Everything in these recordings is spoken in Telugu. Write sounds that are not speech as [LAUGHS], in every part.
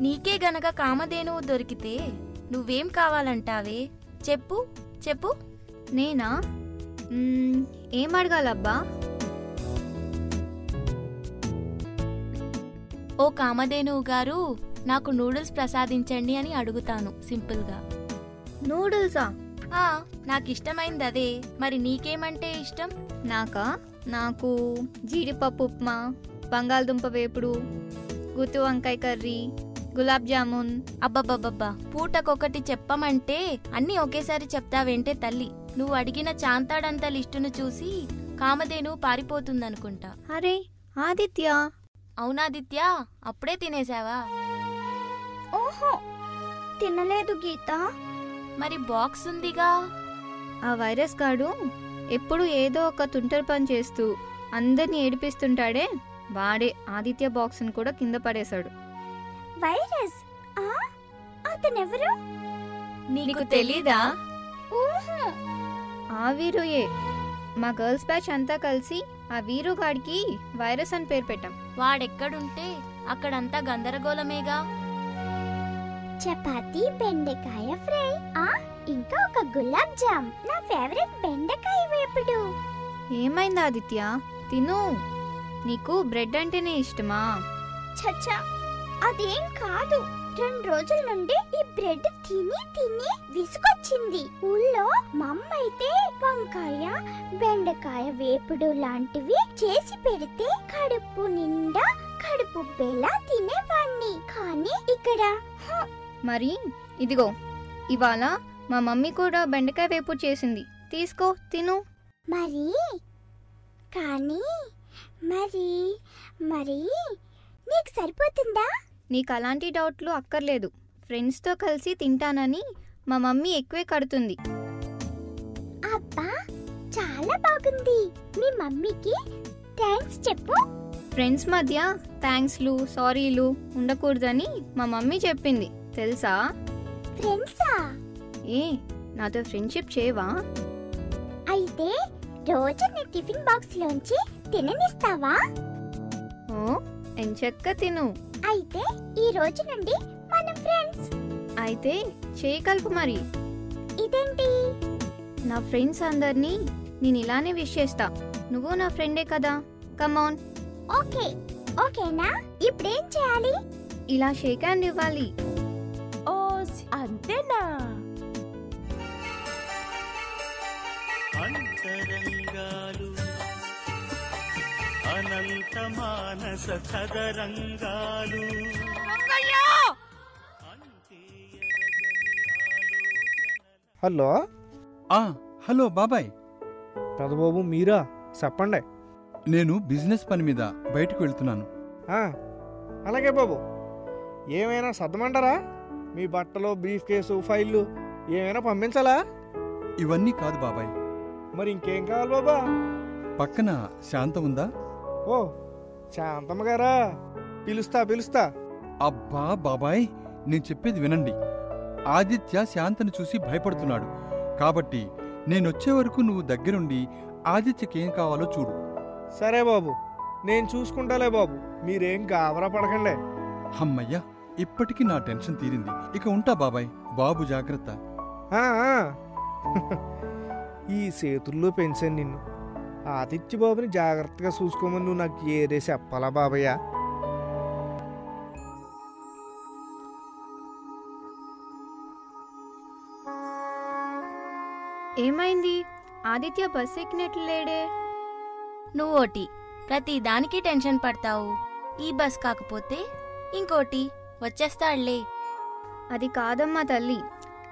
నీకే గనక కామధేనువు దొరికితే నువ్వేం కావాలంటావే? చెప్పు చెప్పు. నేనా? మ్మ్, ఏం అడగాలబ్బా? ఓ కామధేనువు గారు నాకు నూడిల్స్ ప్రసాదించండి అని అడుగుతాను సింపుల్గా. నూడిల్సా? ఆ నాకు ఇష్టమైంది అదే మరి నీకేమంటే ఇష్టం? నాకా? నాకు జీడిపప్పు ఉప్మా బంగాళదుంప వేపుడు గుత్తి వంకాయ కర్రీ గులాబ్ జామున్ అబ్బబ్బబ్బబ్బా. పూటకొకటి చెప్పమంటే అన్నీ ఒకేసారి చెప్తావేంటే తల్లి. నువ్వు అడిగిన చాంతాడంత లిస్టును చూసి కామధేను పారిపోతుందనుకుంటా. అరే ఆదిత్య. అవునాదిత్య అప్పుడే తినేసావా? ఓహో తినలేదు గీత. మరి బాక్స్ ఉందిగా. ఆ వైరస్ గాడు ఎప్పుడు ఏదో ఒక తుంటరి పని చేస్తూ అందరినీ ఏడిపిస్తుంటాడే. వాడే ఆదిత్య బాక్స్ని కూడా కింద పడేశాడు. వైరస్. ఆ? అతనెవరు? నీకు తెలీదా? ఆ వీరుయే. మా గర్ల్స్ బ్యాచ్ అంతా కలిసి ఆ వీరుగాడికి వైరస్ అని పేరు పెట్టాం. వాడెక్కడుంటే అక్కడంతా గందరగోళమేగా. చపాతీ బెండకాయ ఫ్రై ఆ? ఇంకా ఒక గులాబ్ జామ్. నా ఫేవరెట్ బెండకాయ వేపుడు. ఏమైంది ఆదిత్య? తిను. నీకు బ్రెడ్ అంటేనే ఇష్టమా? చచ్చా అదేం కాదు. రెండు రోజుల నుండి ఈ బ్రెడ్ తిని తిని విసుగొచ్చింది. ఊళ్ళో మా అమ్మ అయితే వంకాయ బెండకాయ వేపుడు లాంటివి చేసి పెడితే కడుపు నిండా కడుపు బెలా తినేవాణ్ణి. కానీ ఇక్కడ మరి ఇదిగో ఇవాళ మా మమ్మీ కూడా బెండకాయ వేపుడు చేసింది. తీసుకో తిను. మరి? కానీ మరి మరి నీకు సరిపోతుందా? నీకు అలాంటి డౌట్లు అక్కర్లేదు. ఫ్రెండ్స్తో కలిసి తింటానని మా మమ్మీ ఎక్కువే కడుతుంది. అబ్బా చాలా బాగుంది. మీ మమ్మీకి థ్యాంక్స్ చెప్పు. ఫ్రెండ్స్ మధ్య థ్యాంక్స్లు సారీలు ఉండకూడదని మా మమ్మీ చెప్పింది. తెలుసా? ఫ్రెండ్సా? ఏ నాతో ఫ్రెండ్షిప్ చేయవా? అయితే రోజు నీ టిఫిన్ బాక్స్ లోంచి తిననిస్తావా? ఓ ఎంచక్క తిను. అయితే ఈ రోజు నుండి మనం ఫ్రెండ్స్ అయితే చేయి కలుపు మరి. ఇదేంటి? నా ఫ్రెండ్స్ అందరినీ నేను ఇలానే విష్ చేస్తా. నువ్వు నా ఫ్రెండే కదా. Come on okay. ఓకేనా? ఇప్పుడేం చేయాలి? ఇలా షేక్ హ్యాండ్ ఇవ్వాలి. ఓ అంతేనా మానస ఆలోచనల హలో? ఆ హలో బాబాయ్. పెదబాబు మీరా? చెప్పండి. నేను బిజినెస్ పని మీద బయటకు వెళ్తున్నాను. ఆ, అలాగే బాబు. ఏమైనా సర్దమంటారా? మీ బట్టలు బ్రీఫ్ కేసు ఫైళ్ళు ఏమైనా పంపించాలా? ఇవన్నీ కాదు బాబాయ్. మరి ఇంకేం కావాలి బాబా? పక్కన శాంత ఉందా? ఓ శాంతమ్మ గారా? పిలుస్తా పిలుస్తా. అబ్బా బాబాయ్ నేను చెప్పేది వినండి. ఆదిత్య శాంతను చూసి భయపడుతున్నాడు. కాబట్టి నేనొచ్చే వరకు నువ్వు దగ్గరుండి ఆదిత్యకేం కావాలో చూడు. సరే బాబు నేను చూసుకుంటాలే బాబు. మీరేం గాబరా పడకండి. హమ్మయ్యా ఇప్పటికీ నా టెన్షన్ తీరింది. ఇక ఉంటా బాబాయ్ బాబు జాగ్రత్త. [LAUGHS] ఈ చేతుల్లో పెంచాను నిన్ను. ఆదిత్య బాబుని జాగ్రత్తగా చూసుకోమని నువ్వు నాకు ఏదే చెప్పాలా బాబయ్య? ఏమైంది? ఆదిత్య బస్ ఎక్కినట్లు లేడే నువ్వోటి ప్రతి దానికి టెన్షన్ పడతావు. ఈ బస్ కాకపోతే ఇంకోటి వచ్చేస్తాడులే. అది కాదమ్మా తల్లి.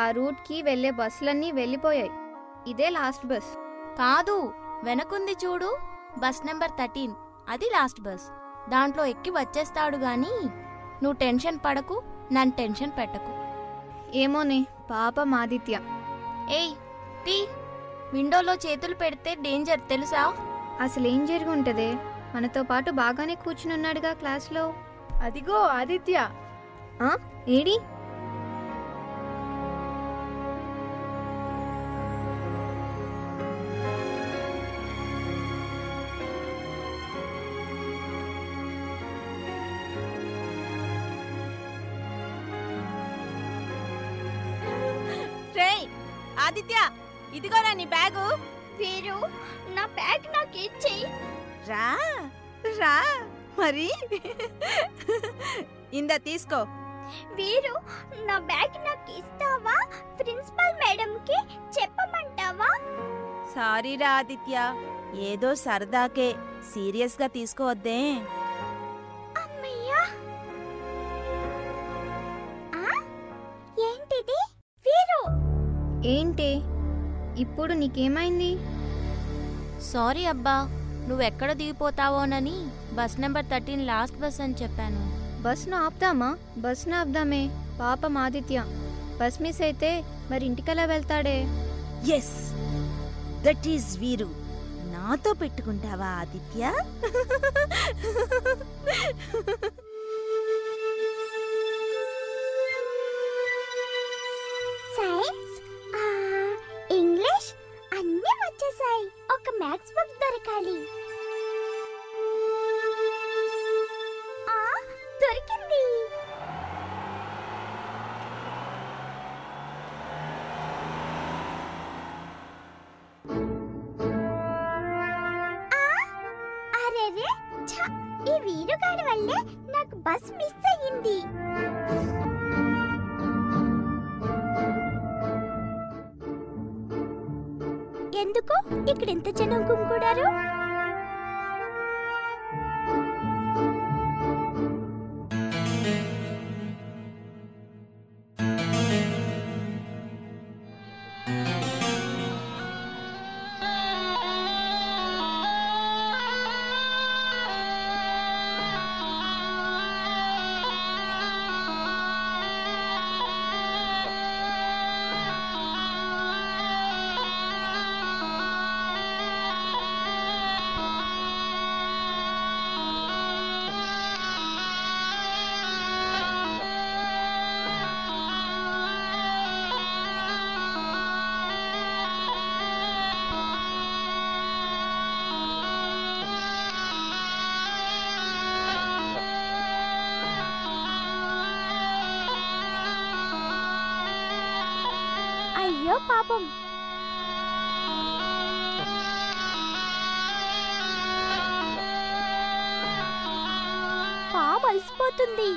ఆ రూట్కి వెళ్ళే బస్సులన్నీ వెళ్ళిపోయాయి. ఇదే లాస్ట్ బస్. కాదు వెనకుంది చూడు. Bus number thirteen. అది లాస్ట్ బస్. దాంట్లో ఎక్కి వచ్చేస్తాడు గాని నువ్వు టెన్షన్ పడకు నన్ను టెన్షన్ పెట్టకు. ఏమోనే పాపం ఆదిత్య. ఏయ్ తీ. విండోలో చేతులు పెడితే డేంజర్ తెలుసా? అసలేం జరిగి ఉంటదే మనతో పాటు బాగానే కూర్చుని ఉన్నాడుగా క్లాస్లో. అదిగో ఆదిత్య. ఆ? ఏడి? ఆదిత్య ఇదిగోరా నీ బ్యాగు. వీరు నా బ్యాగ్ నాకు ఇచ్చేయి రా రా మరి. ఇందా తీసుకో. వీరు నా బ్యాగ్ నాకు ఇస్తావా ప్రిన్సిపల్ మేడంకి చెప్పమంటావా? సారీ రా ఆదిత్య. ఏదో సరదాకే. సీరియస్గా తీసుకోవద్దే. ఇప్పుడు నీకేమైంది? సారీ అబ్బా నువ్వెక్కడ దిగిపోతావోనని bus number thirteen last bus అని చెప్పాను. బస్ను ఆపుదామా? బస్ను ఆపుదామే పాపం ఆదిత్య. బస్ మిస్ అయితే మరి ఇంటికెలా వెళ్తాడే? ఎస్ దట్ ఈస్ వీరు నాతో పెట్టుకుంటావా ఆదిత్య? [LAUGHS] పిల్లగాడి వల్లే నాకు బస్ మిస్ అయ్యింది. ఎందుకు? ఇక్కడ ఎంత జనం గుమ్కూడారు అయ్యో పాపం. పాము అలసిపోతుంది.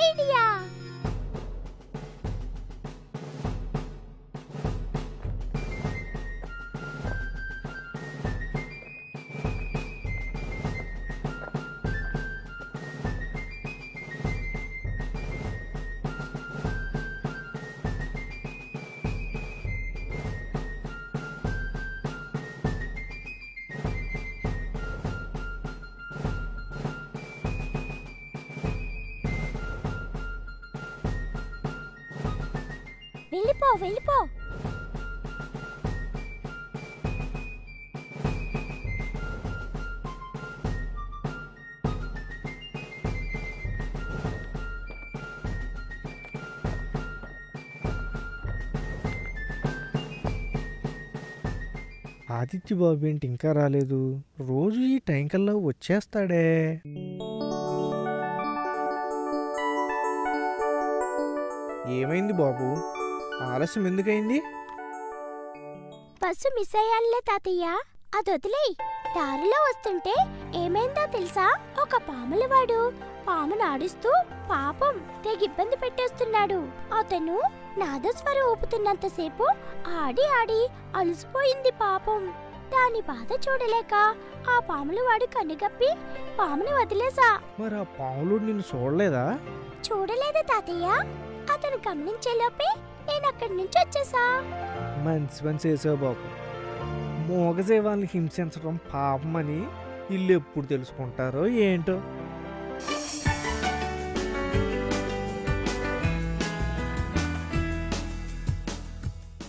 Australia! వెళ్ళిపో వెళ్ళిపో. ఆదిత్య బాబు ఏంటి ఇంకా రాలేదు? రోజు ఈ టైం కల్లా వచ్చేస్తాడే. ఏమైంది బాబు? ఆలస్యం ఎందుకైంది బస్సు మిస్ అయ్యానులే తాతయ్య. అది వదిలేయ్. దారిలో వస్తుంటే ఏమైందో తెలుసా? ఒక పాములవాడు పామును ఆడిస్తూ పాపం తెగ ఇబ్బంది పెట్టేస్తున్నాడు. అతను నాదస్వరం ఊపుతున్నంతసేపు ఆడి ఆడి అలసిపోయింది పాపం. దాని బాధ చూడలేక ఆ పాములవాడు కన్నుగప్పి పాముని వదిలేసా. మరి ఆ పాములు నిన్ను చూడలేదా? చూడలేదు తాతయ్య. అతను గమనించేలోపే నేను అక్కడి నుంచి వచ్చేసా. మంచి పని చేసావు బాబు. మూగజీవాల్ని హింసించడం పాపమని ఇల్లు ఎప్పుడు తెలుసుకుంటారో ఏంటో.